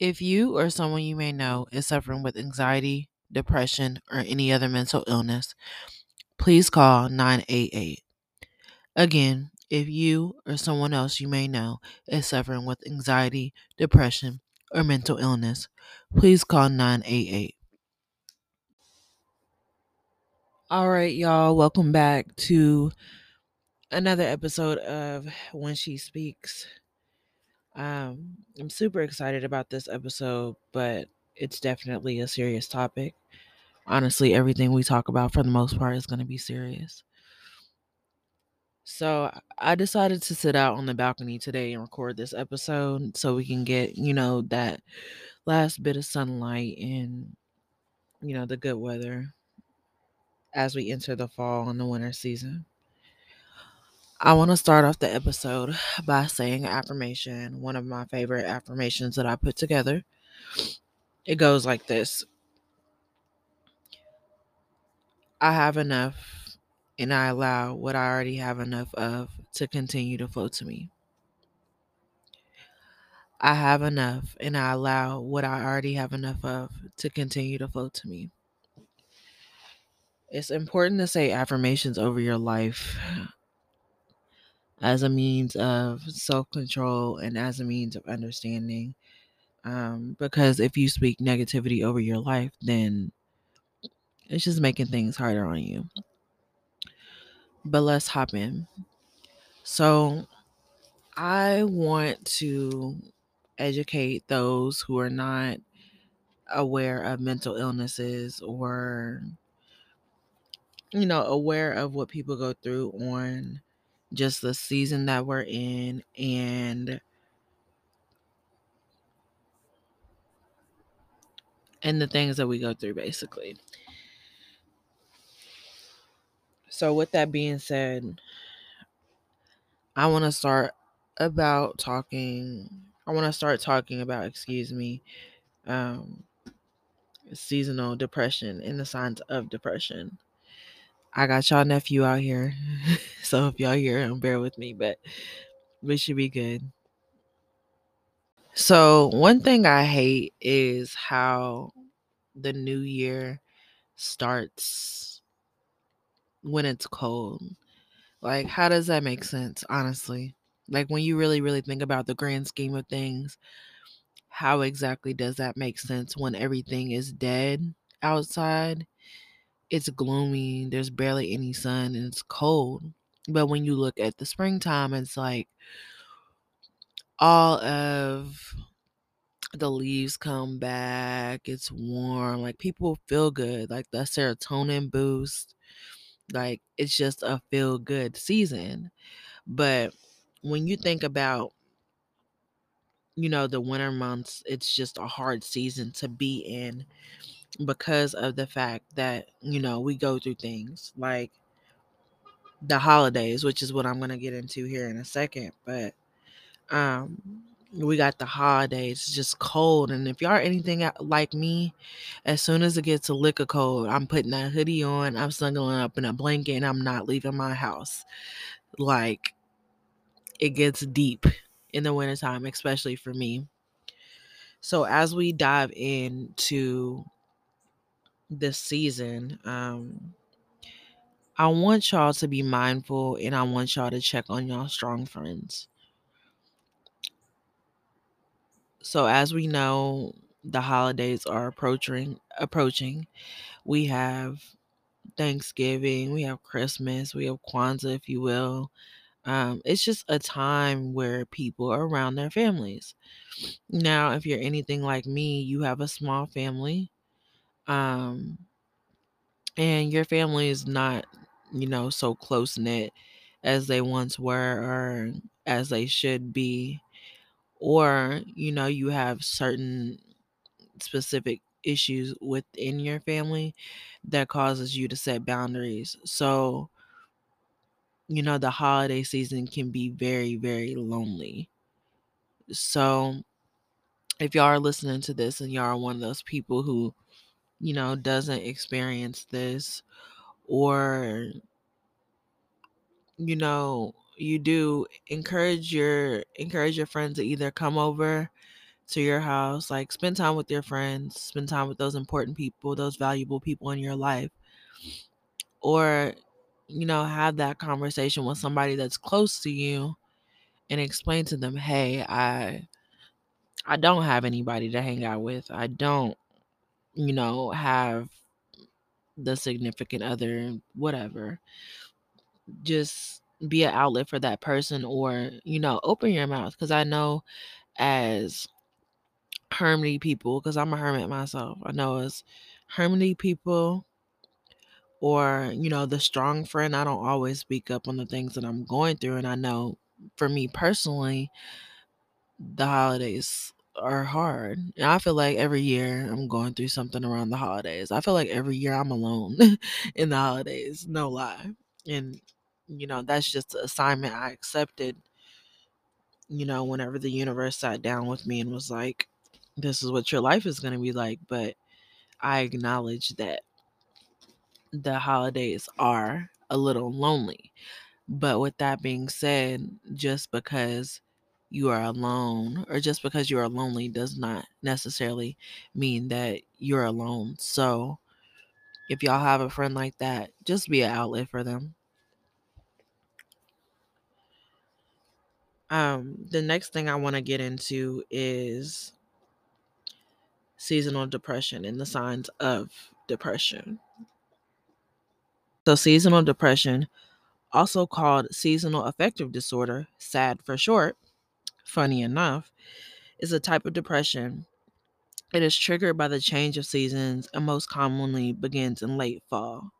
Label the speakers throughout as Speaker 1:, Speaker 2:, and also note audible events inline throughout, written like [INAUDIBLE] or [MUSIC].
Speaker 1: If you or someone you may know is suffering with anxiety, depression, or any other mental illness, please call 988. Again, if you or someone else you may know is suffering with anxiety, depression, or mental illness, please call 988. All right, y'all, welcome back to another episode of When She Speaks. Um, I'm super excited about this episode, but it's definitely a serious topic. Honestly, everything we talk about for the most part is going to be serious. So I decided to sit out on the balcony today and record this episode so we can get, you know, that last bit of sunlight and, you know, the good weather as we enter the fall and the winter season. I want to start off the episode by saying affirmation, one of my favorite affirmations that I put together. It goes like this I have enough, and I allow what I already have enough of to continue to flow to me. I have enough, and I allow what I already have enough of to continue to flow to me. It's important to say affirmations over your life as a means of self control and as a means of understanding. Um, because if you speak negativity over your life, then it's just making things harder on you. But let's hop in. So, I want to educate those who are not aware of mental illnesses or you know aware of what people go through on just the season that we're in and and the things that we go through basically. So with that being said, I want to start about talking I want to start talking about, excuse me, um seasonal depression and the signs of depression. I got y'all nephew out here. [LAUGHS] so if y'all hear him, bear with me, but we should be good. So, one thing I hate is how the new year starts when it's cold. Like, how does that make sense, honestly? Like, when you really, really think about the grand scheme of things, how exactly does that make sense when everything is dead outside? It's gloomy, there's barely any sun, and it's cold. But when you look at the springtime, it's like all of the leaves come back, it's warm, like people feel good, like the serotonin boost, like it's just a feel good season. But when you think about you know the winter months, it's just a hard season to be in because of the fact that you know we go through things like the holidays, which is what I'm going to get into here in a second, but um we got the holidays just cold and if y'all are anything like me as soon as it gets a lick of cold i'm putting that hoodie on i'm snuggling up in a blanket and i'm not leaving my house. Like it gets deep in the wintertime especially for me. So as we dive into this season um i want y'all to be mindful and i want y'all to check on y'all strong friends So as we know, the holidays are approaching approaching. We have Thanksgiving, we have Christmas, we have Kwanzaa, if you will. Um, it's just a time where people are around their families. Now, if you're anything like me, you have a small family. Um, and your family is not, you know, so close knit as they once were or as they should be or you know you have certain specific issues within your family that causes you to set boundaries. So you know the holiday season can be very very lonely. So if y'all are listening to this and y'all are one of those people who you know doesn't experience this or you know you do encourage your encourage your friends to either come over to your house, like spend time with your friends, spend time with those important people, those valuable people in your life. Or, you know, have that conversation with somebody that's close to you and explain to them, "Hey, I I don't have anybody to hang out with. I don't, you know, have the significant other, whatever." Just be an outlet for that person or, you know, open your mouth cuz I know as hermity people, cuz I'm a hermit myself. I know as hermity people or, you know, the strong friend, I don't always speak up on the things that I'm going through and I know for me personally the holidays are hard. And I feel like every year I'm going through something around the holidays. I feel like every year I'm alone [LAUGHS] in the holidays, no lie. And you know, that's just the assignment I accepted. You know, whenever the universe sat down with me and was like, this is what your life is going to be like, but I acknowledge that the holidays are a little lonely. But with that being said, just because you are alone or just because you are lonely does not necessarily mean that you're alone. So if y'all have a friend like that, just be an outlet for them. Um, the next thing I want to get into is seasonal depression and the signs of depression. So, seasonal depression, also called seasonal affective disorder, SAD for short, funny enough, is a type of depression. It is triggered by the change of seasons and most commonly begins in late fall,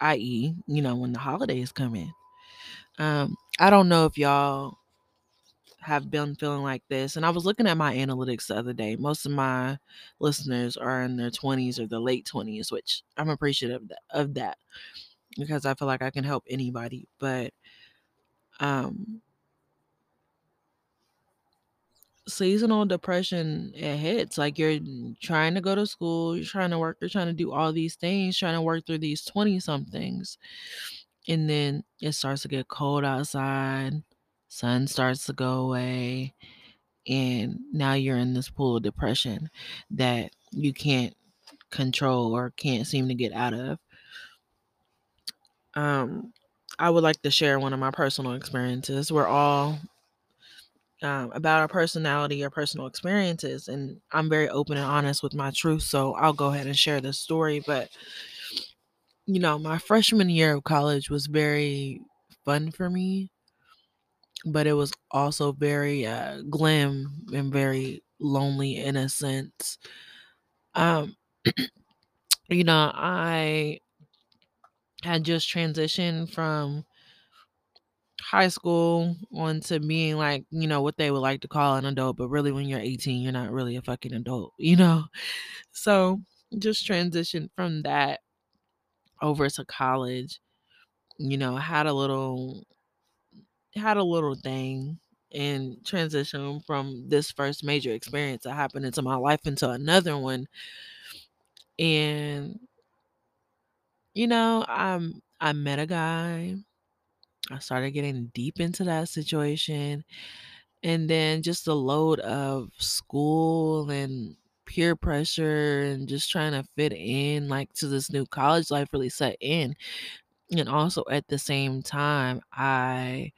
Speaker 1: i.e., you know, when the holidays come in. Um, I don't know if y'all have been feeling like this. And I was looking at my analytics the other day. Most of my listeners are in their 20s or the late 20s, which I'm appreciative of that, because I feel like I can help anybody. But um seasonal depression it hits like you're trying to go to school you're trying to work you're trying to do all these things trying to work through these 20 somethings and then it starts to get cold outside sun starts to go away and now you're in this pool of depression that you can't control or can't seem to get out of. Um i would like to share one of my personal experiences. We're all um, about our personality or personal experiences and i'm very open and honest with my truth so i'll go ahead and share this story but you know my freshman year of college was very fun for me but it was also very uh, glim and very lonely in a sense. Um [CLEARS THROAT] you know i had just transitioned from high school on to being like, you know, what they would like to call an adult, but really when you're 18, you're not really a fucking adult, [LAUGHS] you know? So just transitioned from that over to college, you know, had a little had a little thing and transition from this first major experience that happened into my life into another one. And you know, I'm I met a guy. I started getting deep into that situation and then just the load of school and peer pressure and just trying to fit in like to this new college life really set in and also at the same time i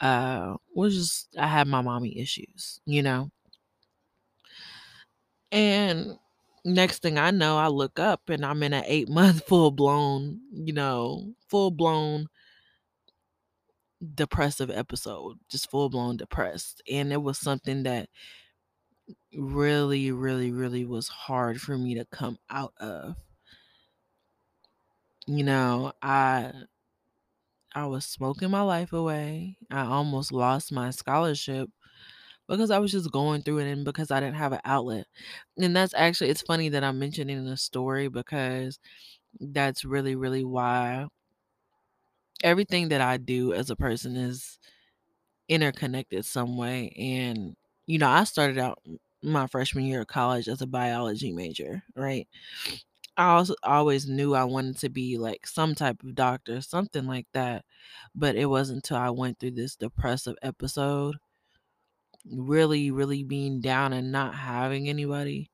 Speaker 1: uh was just i had my mommy issues you know? And next thing i know i look up and i'm in an eight month [LAUGHS] full blown you know full blown depressive episode just full blown depressed and it was mm-hmm. something that really, really, really was hard for me to come out of. You know, I I was smoking my life away. I almost lost my scholarship because I was just going through it and because I didn't have an outlet. And that's actually it's funny that I'm mentioning the story because that's really, really why everything that I do as a person is interconnected some way. And, you know, I started out my freshman year of college as a biology major, right? I also always knew I wanted to be like some type of doctor, something like that. But it wasn't until I went through this depressive episode really, really being down and not having anybody.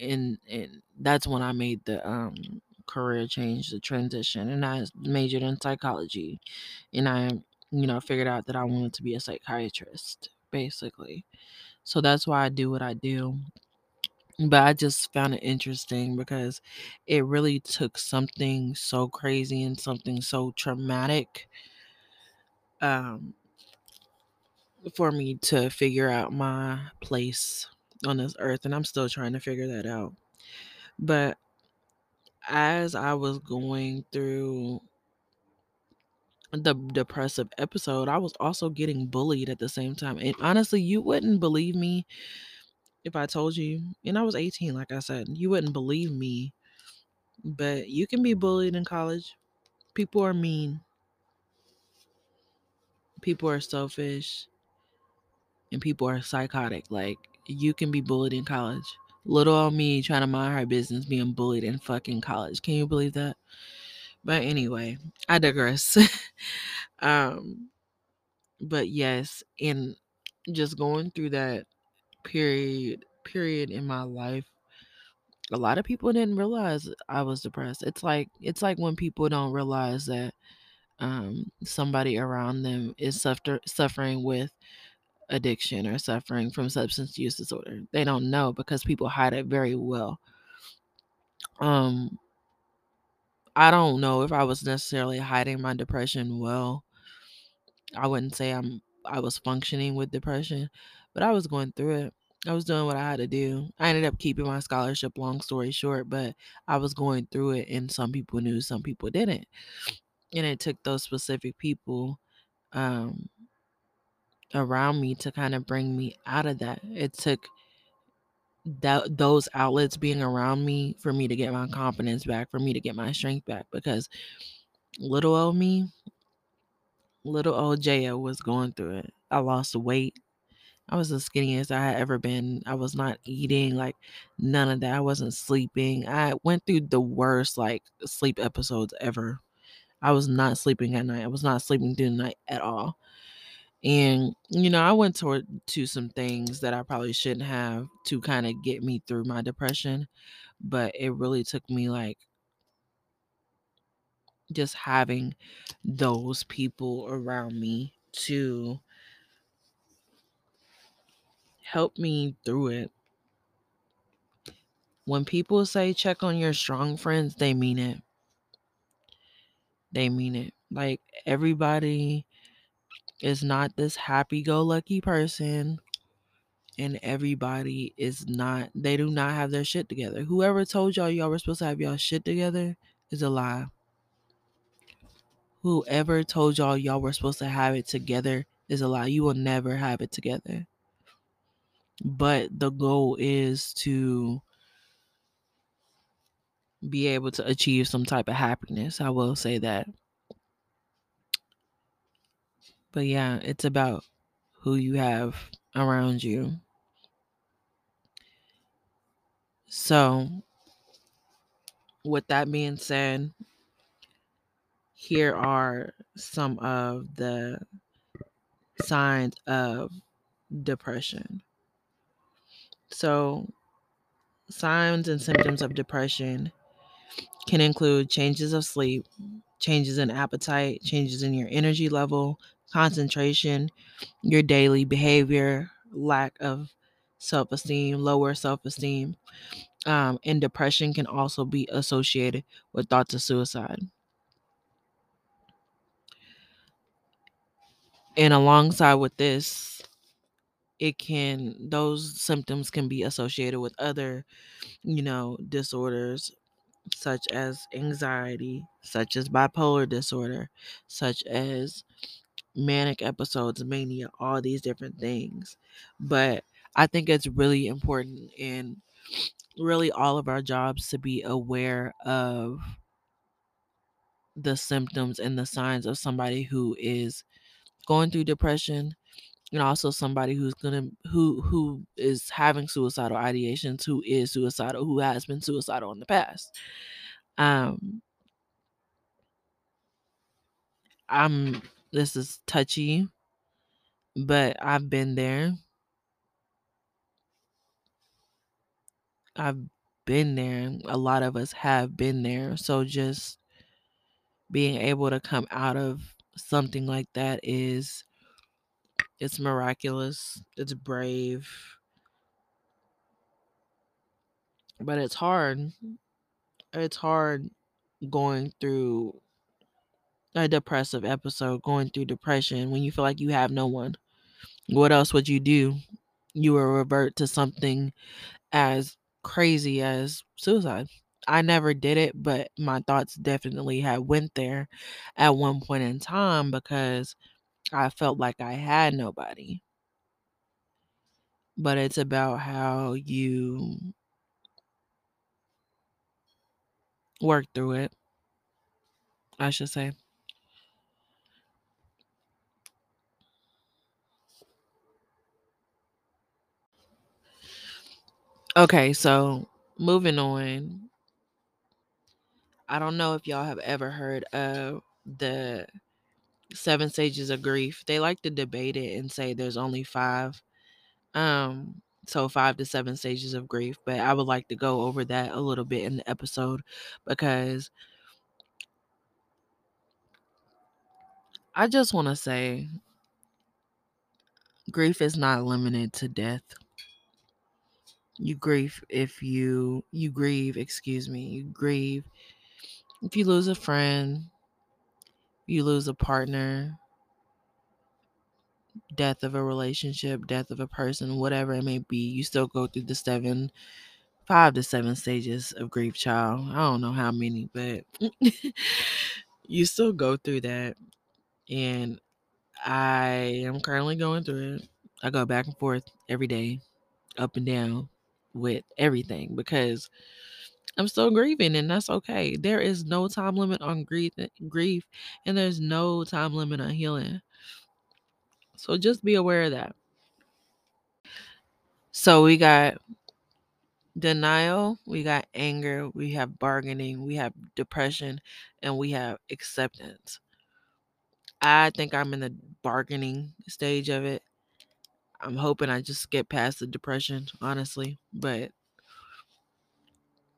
Speaker 1: And and that's when I made the um career change, the transition, and I majored in psychology, and I you know figured out that I wanted to be a psychiatrist, basically. So that's why I do what I do. But I just found it interesting because it really took something so crazy and something so traumatic um, for me to figure out my place on this earth. And I'm still trying to figure that out. But as I was going through the depressive episode, I was also getting bullied at the same time. And honestly, you wouldn't believe me if I told you, and I was 18, like I said, you wouldn't believe me, but you can be bullied in college. People are mean, people are selfish, and people are psychotic. Like, you can be bullied in college. Little old me trying to mind her business being bullied in fucking college. Can you believe that? But anyway, I digress. [LAUGHS] um, but yes, in just going through that period period in my life a lot of people didn't realize I was depressed. It's like it's like when people don't realize that um, somebody around them is suffer- suffering with addiction or suffering from substance use disorder. They don't know because people hide it very well. Um, I don't know if I was necessarily hiding my depression well. I wouldn't say I'm I was functioning with depression, but I was going through it. I was doing what I had to do. I ended up keeping my scholarship, long story short, but I was going through it, and some people knew, some people didn't. And it took those specific people um, around me to kind of bring me out of that. It took that those outlets being around me for me to get my confidence back, for me to get my strength back, because little old me, little old Jaya was going through it. I lost weight. I was the skinniest I had ever been. I was not eating, like none of that. I wasn't sleeping. I went through the worst like sleep episodes ever. I was not sleeping at night. I was not sleeping through the night at all. And you know, I went toward to some things that I probably shouldn't have to kind of get me through my depression, but it really took me like just having those people around me to help me through it. When people say check on your strong friends, they mean it. They mean it. Like everybody is not this happy go lucky person and everybody is not they do not have their shit together. Whoever told y'all y'all were supposed to have y'all shit together is a lie. Whoever told y'all y'all were supposed to have it together is a lie. You will never have it together. But the goal is to be able to achieve some type of happiness. I will say that. But yeah, it's about who you have around you. So, with that being said, here are some of the signs of depression. So, signs and symptoms of depression can include changes of sleep, changes in appetite, changes in your energy level, concentration, your daily behavior, lack of self esteem, lower self esteem. Um, and depression can also be associated with thoughts of suicide. And alongside with this, it can, those symptoms can be associated with other, you know, disorders such as anxiety, such as bipolar disorder, such as manic episodes, mania, all these different things. But I think it's really important in really all of our jobs to be aware of the symptoms and the signs of somebody who is going through depression and also somebody who's gonna who who is having suicidal ideations who is suicidal who has been suicidal in the past um i'm this is touchy but I've been there. I've been there. A lot of us have been there. So just being able to come out of something like that is it's miraculous. It's brave. But it's hard. It's hard going through a depressive episode, going through depression when you feel like you have no one. What else would you do? You will revert to something as crazy as suicide. I never did it, but my thoughts definitely had went there at one point in time because I felt like I had nobody. But it's about how you work through it. I should say. Okay, so moving on. I don't know if y'all have ever heard of the seven stages of grief. They like to debate it and say there's only five. Um, so five to seven stages of grief. But I would like to go over that a little bit in the episode because I just want to say grief is not limited to death. You grieve if you you grieve, excuse me, you grieve if you lose a friend, you lose a partner, death of a relationship, death of a person, whatever it may be, you still go through the seven, five to seven stages of grief, child. I don't know how many, but [LAUGHS] you still go through that. And I am currently going through it. I go back and forth every day, up and down with everything because I'm still grieving and that's okay. There is no time limit on grief eh, grief and there's no time limit on healing. So just be aware of that. So we got denial, we got anger, we have bargaining, we have depression, and we have acceptance. I think I'm in the bargaining stage of it. I'm hoping I just get past the depression, honestly. But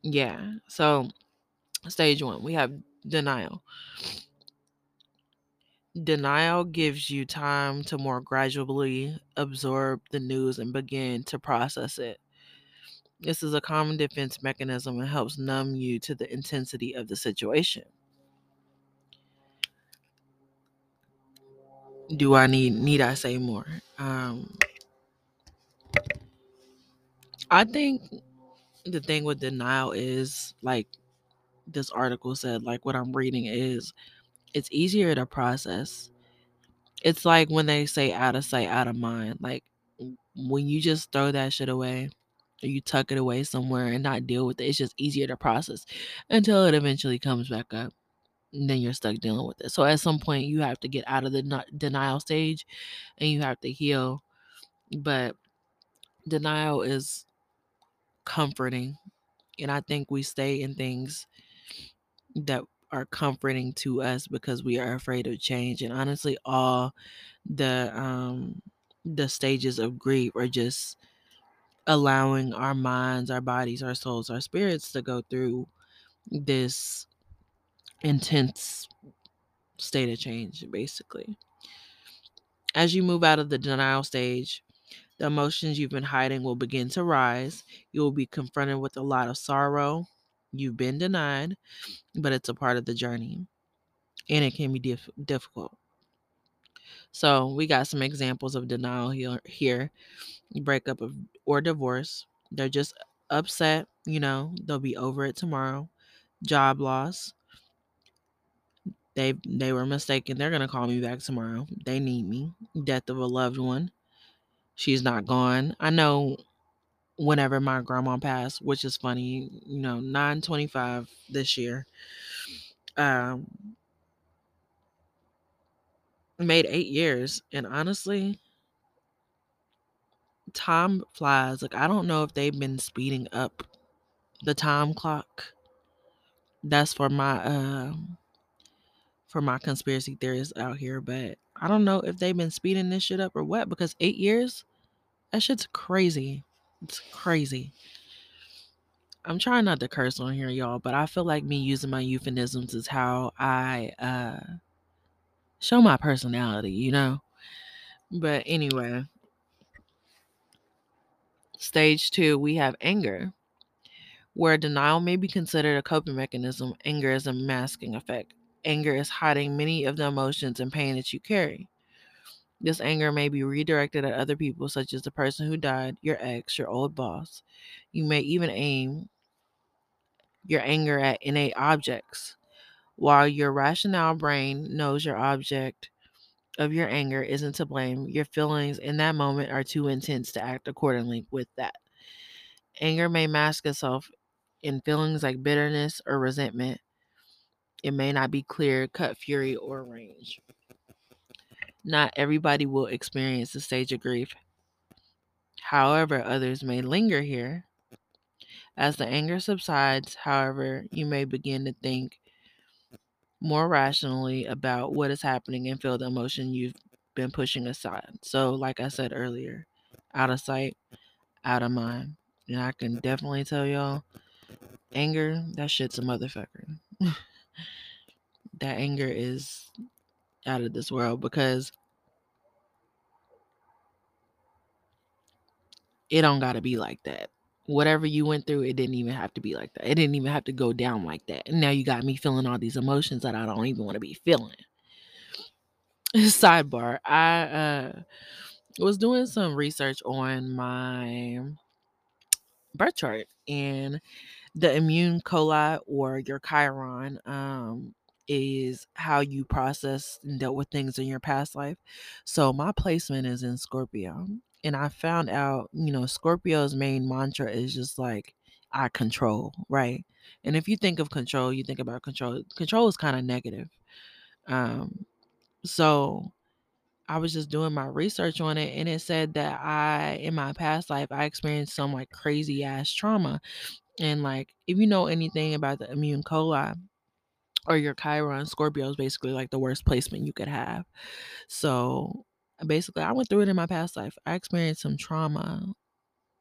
Speaker 1: yeah, so stage one, we have denial. Denial gives you time to more gradually absorb the news and begin to process it. This is a common defense mechanism and helps numb you to the intensity of the situation. Do I need need I say more? Um I think the thing with denial is like this article said, like what I'm reading is it's easier to process. It's like when they say out of sight, out of mind. Like when you just throw that shit away or you tuck it away somewhere and not deal with it, it's just easier to process until it eventually comes back up. And then you're stuck dealing with it. So at some point, you have to get out of the denial stage and you have to heal. But denial is comforting. And I think we stay in things that are comforting to us because we are afraid of change. And honestly, all the um the stages of grief are just allowing our minds, our bodies, our souls, our spirits to go through this intense state of change, basically. As you move out of the denial stage, the emotions you've been hiding will begin to rise. You will be confronted with a lot of sorrow. You've been denied, but it's a part of the journey and it can be dif- difficult. So, we got some examples of denial here. here. Breakup of, or divorce. They're just upset, you know, they'll be over it tomorrow. Job loss. They they were mistaken. They're going to call me back tomorrow. They need me. Death of a loved one. She's not gone. I know whenever my grandma passed, which is funny, you know, 925 this year. Um made 8 years and honestly time flies. Like I don't know if they've been speeding up the time clock. That's for my um for my conspiracy theorists out here, but I don't know if they've been speeding this shit up or what because eight years, that shit's crazy. It's crazy. I'm trying not to curse on here, y'all, but I feel like me using my euphemisms is how I uh show my personality, you know? But anyway, stage two, we have anger. Where denial may be considered a coping mechanism, anger is a masking effect. Anger is hiding many of the emotions and pain that you carry. This anger may be redirected at other people, such as the person who died, your ex, your old boss. You may even aim your anger at innate objects. While your rational brain knows your object of your anger isn't to blame, your feelings in that moment are too intense to act accordingly with that. Anger may mask itself in feelings like bitterness or resentment. It may not be clear cut fury or rage. Not everybody will experience the stage of grief. However, others may linger here. As the anger subsides, however, you may begin to think more rationally about what is happening and feel the emotion you've been pushing aside. So, like I said earlier, out of sight, out of mind. And I can definitely tell y'all, anger, that shit's a motherfucker. [LAUGHS] that anger is out of this world because it don't gotta be like that. Whatever you went through, it didn't even have to be like that. It didn't even have to go down like that. And now you got me feeling all these emotions that I don't even want to be feeling. [LAUGHS] Sidebar, I uh was doing some research on my birth chart and the Imum Coeli or your chiron um is how you process and dealt with things in your past life. So my placement is in Scorpio. And I found out, you know, Scorpio's main mantra is just like, I control, right? And if you think of control, you think about control. Control is kind of negative. Um, so I was just doing my research on it, and it said that I, in my past life, I experienced some like crazy ass trauma. And like, if you know anything about the Imum Coeli, or your Chiron Scorpio is basically like the worst placement you could have. So basically, I went through it in my past life. I experienced some trauma.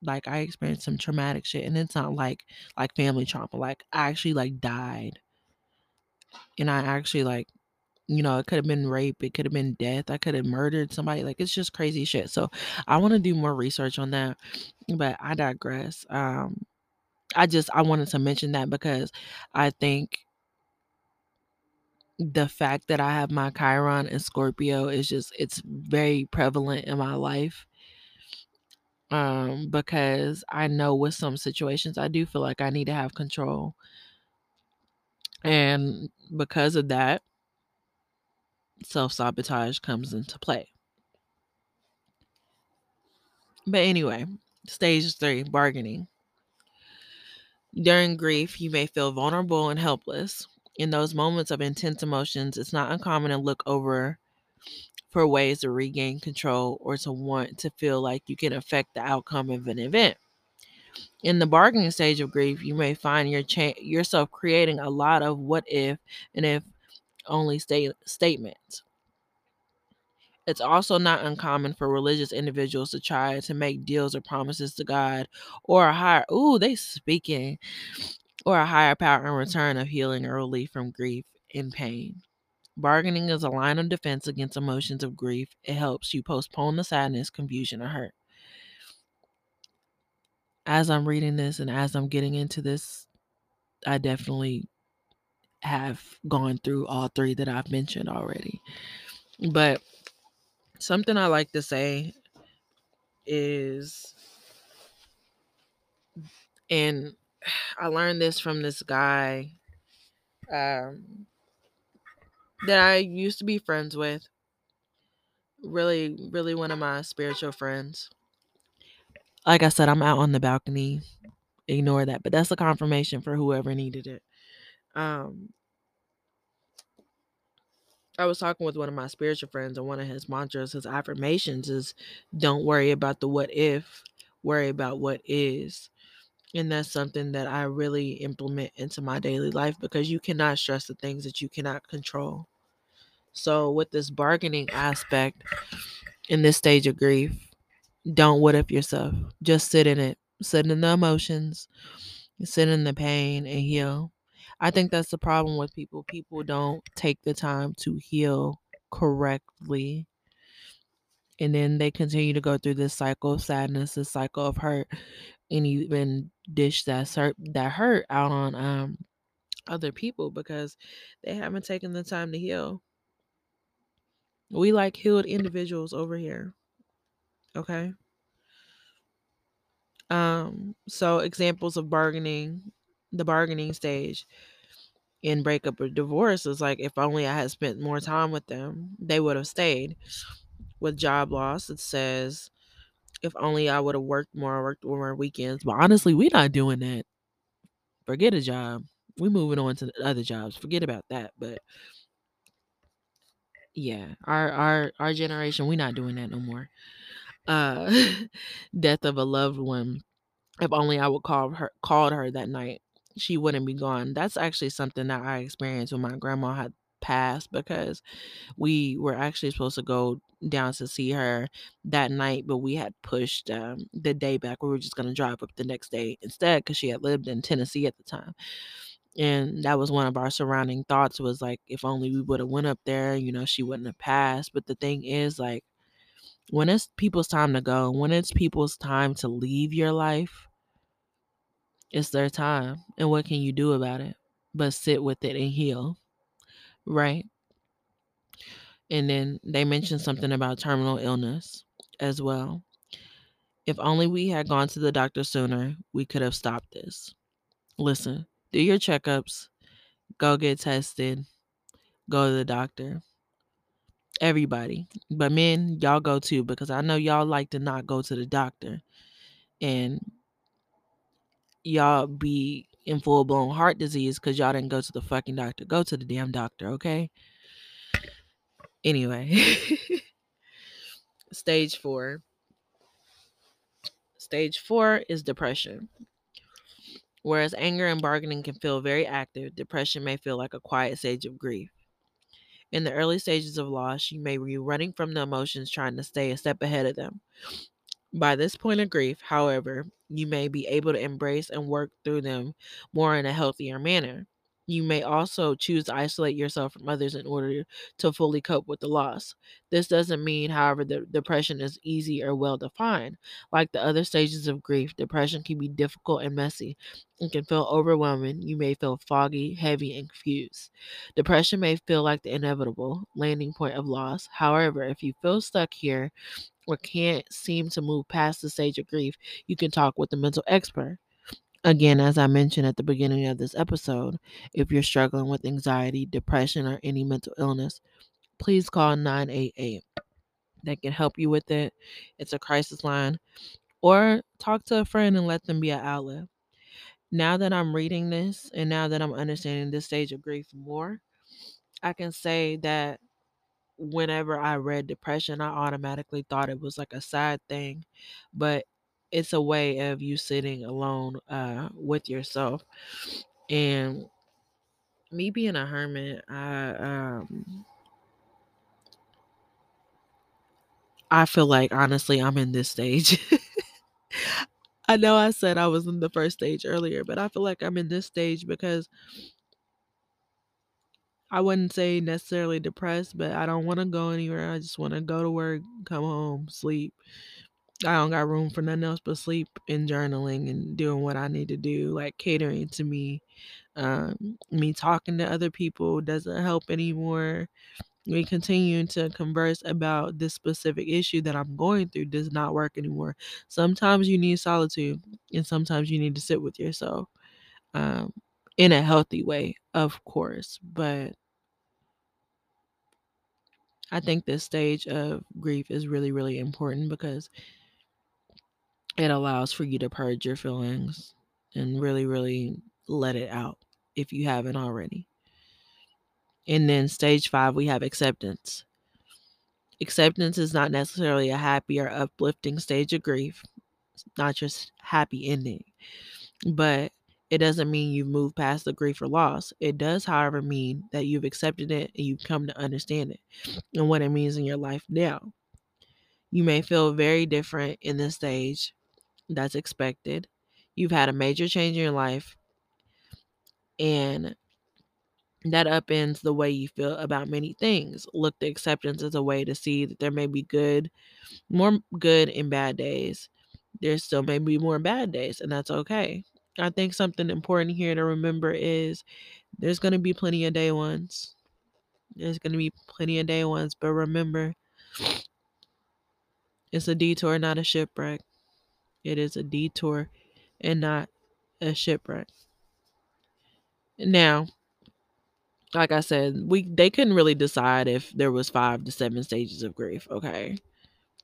Speaker 1: Like I experienced some traumatic shit, and it's not like like family trauma. Like I actually like died, and I actually like you know it could have been rape, it could have been death, I could have murdered somebody. Like it's just crazy shit. So I want to do more research on that, but I digress. Um, I just I wanted to mention that because I think the fact that I have my Chiron and Scorpio is just it's very prevalent in my life. Um, because I know with some situations I do feel like I need to have control. And because of that, self-sabotage comes into play. But anyway, stage three, bargaining. During grief, you may feel vulnerable and helpless in those moments of intense emotions, it's not uncommon to look over for ways to regain control or to want to feel like you can affect the outcome of an event. In the bargaining stage of grief, you may find your cha- yourself creating a lot of what if and if only state- statements. It's also not uncommon for religious individuals to try to make deals or promises to God or a higher. Ooh, they speaking or a higher power in return of healing or relief from grief and pain. Bargaining is a line of defense against emotions of grief. It helps you postpone the sadness, confusion, or hurt. As I'm reading this and as I'm getting into this, I definitely have gone through all three that I've mentioned already. But something I like to say is, and [SIGHS] I learned this from this guy um, that I used to be friends with. Really, really one of my spiritual friends. Like I said, I'm out on the balcony. Ignore that, but that's a confirmation for whoever needed it. Um, I was talking with one of my spiritual friends, and one of his mantras, his affirmations is don't worry about the what if, worry about what is. And that's something that I really implement into my daily life because you cannot stress the things that you cannot control. So, with this bargaining aspect in this stage of grief, don't what if yourself. Just sit in it, sit in the emotions, sit in the pain, and heal. I think that's the problem with people. People don't take the time to heal correctly. And then they continue to go through this cycle of sadness, this cycle of hurt, and even dish that hurt that hurt out on um other people because they haven't taken the time to heal. We like healed individuals over here. Okay. Um, so examples of bargaining, the bargaining stage in breakup or divorce is like if only I had spent more time with them, they would have stayed. With job loss, it says if only I would have worked more, worked more weekends. But honestly, we're not doing that. Forget a job. We moving on to other jobs. Forget about that. But yeah, our our our generation, we're not doing that no more. Uh [LAUGHS] death of a loved one. If only I would call her called her that night, she wouldn't be gone. That's actually something that I experienced when my grandma had passed because we were actually supposed to go down to see her that night, but we had pushed um, the day back. We were just going to drive up the next day instead because she had lived in Tennessee at the time. And that was one of our surrounding thoughts was like, if only we would have went up there, you know, she wouldn't have passed. But the thing is, like, when it's people's time to go, when it's people's time to leave your life, it's their time. And what can you do about it? But sit with it and heal. Right? And then they mentioned something about terminal illness as well. If only we had gone to the doctor sooner, we could have stopped this. Listen, do your checkups, go get tested, go to the doctor. Everybody. But men, y'all go too because I know y'all like to not go to the doctor. And y'all be in full blown heart disease because y'all didn't go to the fucking doctor. Go to the damn doctor, okay? Anyway, [LAUGHS] stage four. Stage four is depression. Whereas anger and bargaining can feel very active, depression may feel like a quiet stage of grief. In the early stages of loss, you may be running from the emotions trying to stay a step ahead of them. By this point of grief, however, you may be able to embrace and work through them more in a healthier manner. You may also choose to isolate yourself from others in order to fully cope with the loss. This doesn't mean, however, that depression is easy or well defined. Like the other stages of grief, depression can be difficult and messy and can feel overwhelming. You may feel foggy, heavy, and confused. Depression may feel like the inevitable landing point of loss. However, if you feel stuck here, or can't seem to move past the stage of grief, you can talk with a mental expert. Again, as I mentioned at the beginning of this episode, if you're struggling with anxiety, depression, or any mental illness, please call 988. They can help you with it. It's a crisis line. Or talk to a friend and let them be an outlet. Now that I'm reading this and now that I'm understanding this stage of grief more, I can say that whenever I read depression, I automatically thought it was like a sad thing, but it's a way of you sitting alone uh, with yourself. And me being a hermit, I um, I feel like honestly I'm in this stage. [LAUGHS] I know I said I was in the first stage earlier, but I feel like I'm in this stage because I wouldn't say necessarily depressed, but I don't want to go anywhere. I just want to go to work, come home, sleep. I don't got room for nothing else but sleep and journaling and doing what I need to do, like catering to me. Um, me talking to other people doesn't help anymore. Me continuing to converse about this specific issue that I'm going through does not work anymore. Sometimes you need solitude, and sometimes you need to sit with yourself um, in a healthy way, of course. But I think this stage of grief is really, really important because it allows for you to purge your feelings and really, really let it out if you haven't already. And then stage five, we have acceptance. Acceptance is not necessarily a happy or uplifting stage of grief, it's not just happy ending, but It doesn't mean you've moved past the grief or loss. It does, however, mean that you've accepted it and you've come to understand it and what it means in your life now. You may feel very different in this stage. That's expected. You've had a major change in your life, and that upends the way you feel about many things. Look to acceptance as a way to see that there may be good, more good and bad days. There still may be more bad days, and that's okay. I think something important here to remember is there's going to be plenty of day ones. There's going to be plenty of day ones, but remember, it's a detour, not a shipwreck. It is a detour and not a shipwreck. Now, like I said, we they couldn't really decide if there was five to seven stages of grief. Okay,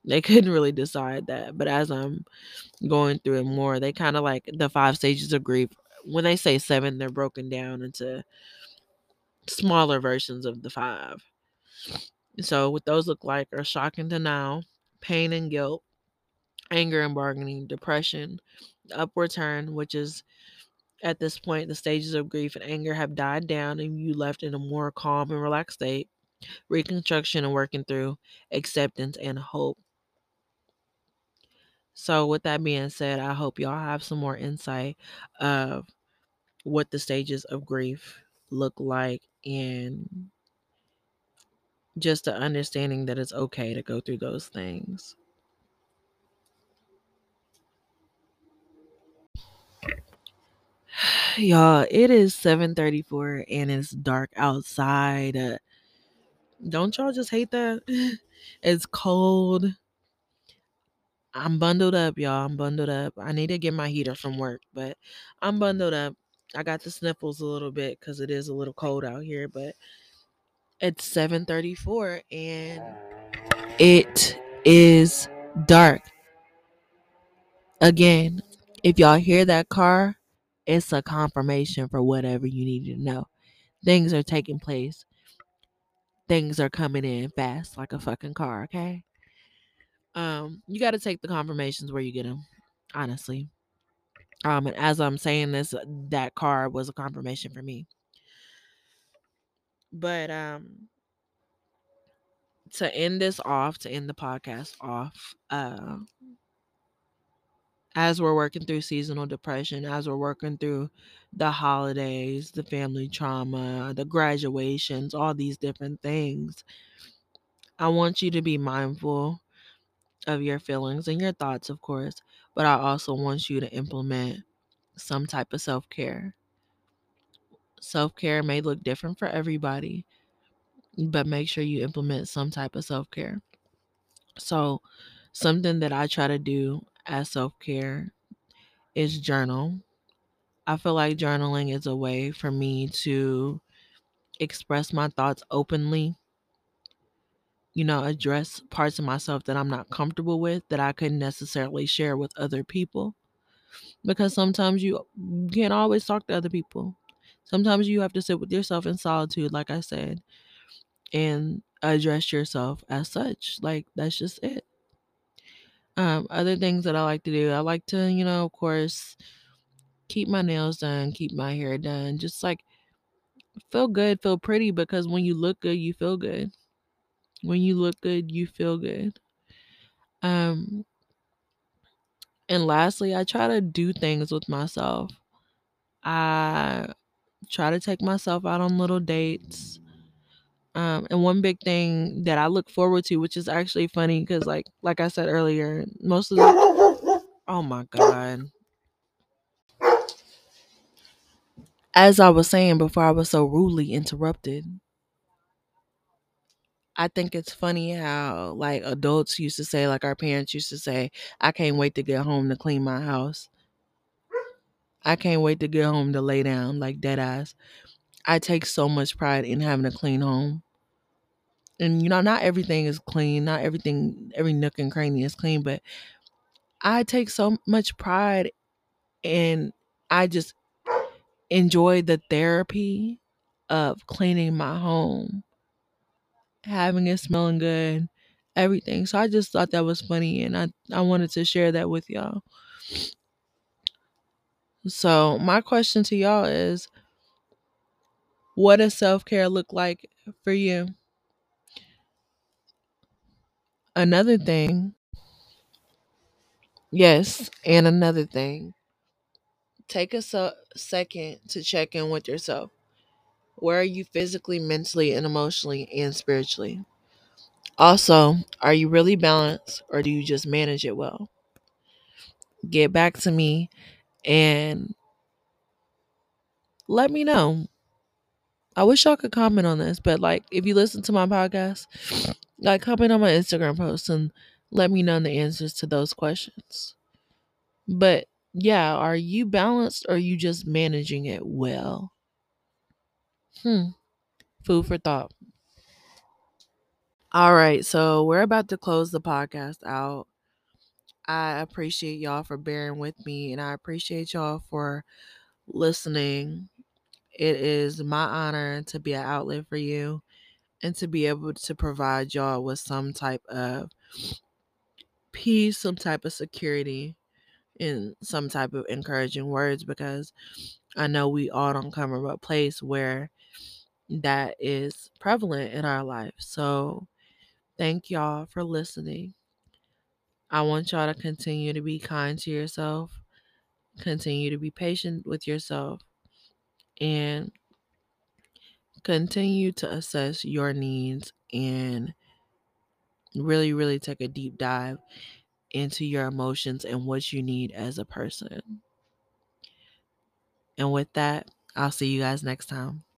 Speaker 1: they couldn't really decide that. But as I'm going through it more, they kind of like the five stages of grief. When they say seven, they're broken down into smaller versions of the five. So what those look like are shock and denial, pain and guilt, anger and bargaining, depression, upward turn, which is at this point the stages of grief and anger have died down and you left in a more calm and relaxed state, reconstruction and working through, acceptance and hope. So with that being said, I hope y'all have some more insight of what the stages of grief look like and just the understanding that it's okay to go through those things. [SIGHS] Y'all, it is 7:34 and it's dark outside. Uh, don't y'all just hate that? [LAUGHS] it's cold. I'm bundled up, y'all. I'm bundled up. I need to get my heater from work, but I'm mm-hmm. bundled up. I got the sniffles a little bit because it is a little cold out here, but it's 7:34 and it is dark. Again, if y'all hear that car, it's a confirmation for whatever you need to know. Things are taking place. Things are coming in fast like a fucking car, okay? Um, you got to take the confirmations where you get them, honestly. Um, and as I'm saying this, that car was a confirmation for me. But um, to end this off, to end the podcast off, uh, as we're working through seasonal depression, as we're working through the holidays, the family trauma, the graduations, all these different things, I want you to be mindful of your feelings and your thoughts, of course, but I also want you to implement some type of self care. Self care may look different for everybody, but make sure you implement some type of self care. So, something that I try to do as self care is journal. I feel like journaling is a way for me to express my thoughts openly. You know, address parts of myself that I'm not comfortable with that I couldn't necessarily share with other people. Because sometimes you can't always talk to other people. Sometimes you have to sit with yourself in solitude, like I said, and address yourself as such. Like, that's just it. Um, other things that I like to do, I like to, you know, of course, keep my nails done, keep my hair done, just like feel good, feel pretty because when you look good, you feel good. When you look good, you feel good. Um and lastly, I try to do things with myself. I try to take myself out on little dates. Um, and one big thing that I look forward to, which is actually funny because, like, like I said earlier, most of the oh my god, as I was saying before, I was so rudely interrupted. I think it's funny how like adults used to say, like our parents used to say, "I can't wait to get home to clean my house." I can't wait to get home to lay down like dead ass. I take so much pride in having a clean home. And you know, not everything is clean, not everything every nook and cranny is clean, but I take so much pride and I just enjoy the therapy of cleaning my home, having it smelling good, everything. So I just thought that was funny and I, I wanted to share that with y'all. So, my question to y'all is what does self care look like for you? Another thing, yes, and another thing, take a se- second to check in with yourself. Where are you physically, mentally, and emotionally and spiritually? Also, are you really balanced or do you just manage it well? Get back to me and let me know. I wish y'all could comment on this, but like if you listen to my podcast, like comment on my Instagram post and let me know the answers to those questions. But yeah, are you balanced or are you just managing it well? Hmm. Food for thought. All right, so we're about to close the podcast out. I appreciate y'all for bearing with me and I appreciate y'all for listening. It is my honor to be an outlet for you and to be able to provide y'all with some type of peace, some type of security, and some type of encouraging words because I know we all don't come from a place where that is prevalent in our life. So, thank y'all for listening. I want y'all to continue to be kind to yourself, continue to be patient with yourself, and continue to assess your needs and really, really take a deep dive into your emotions and what you need as a person. And with that, I'll see you guys next time.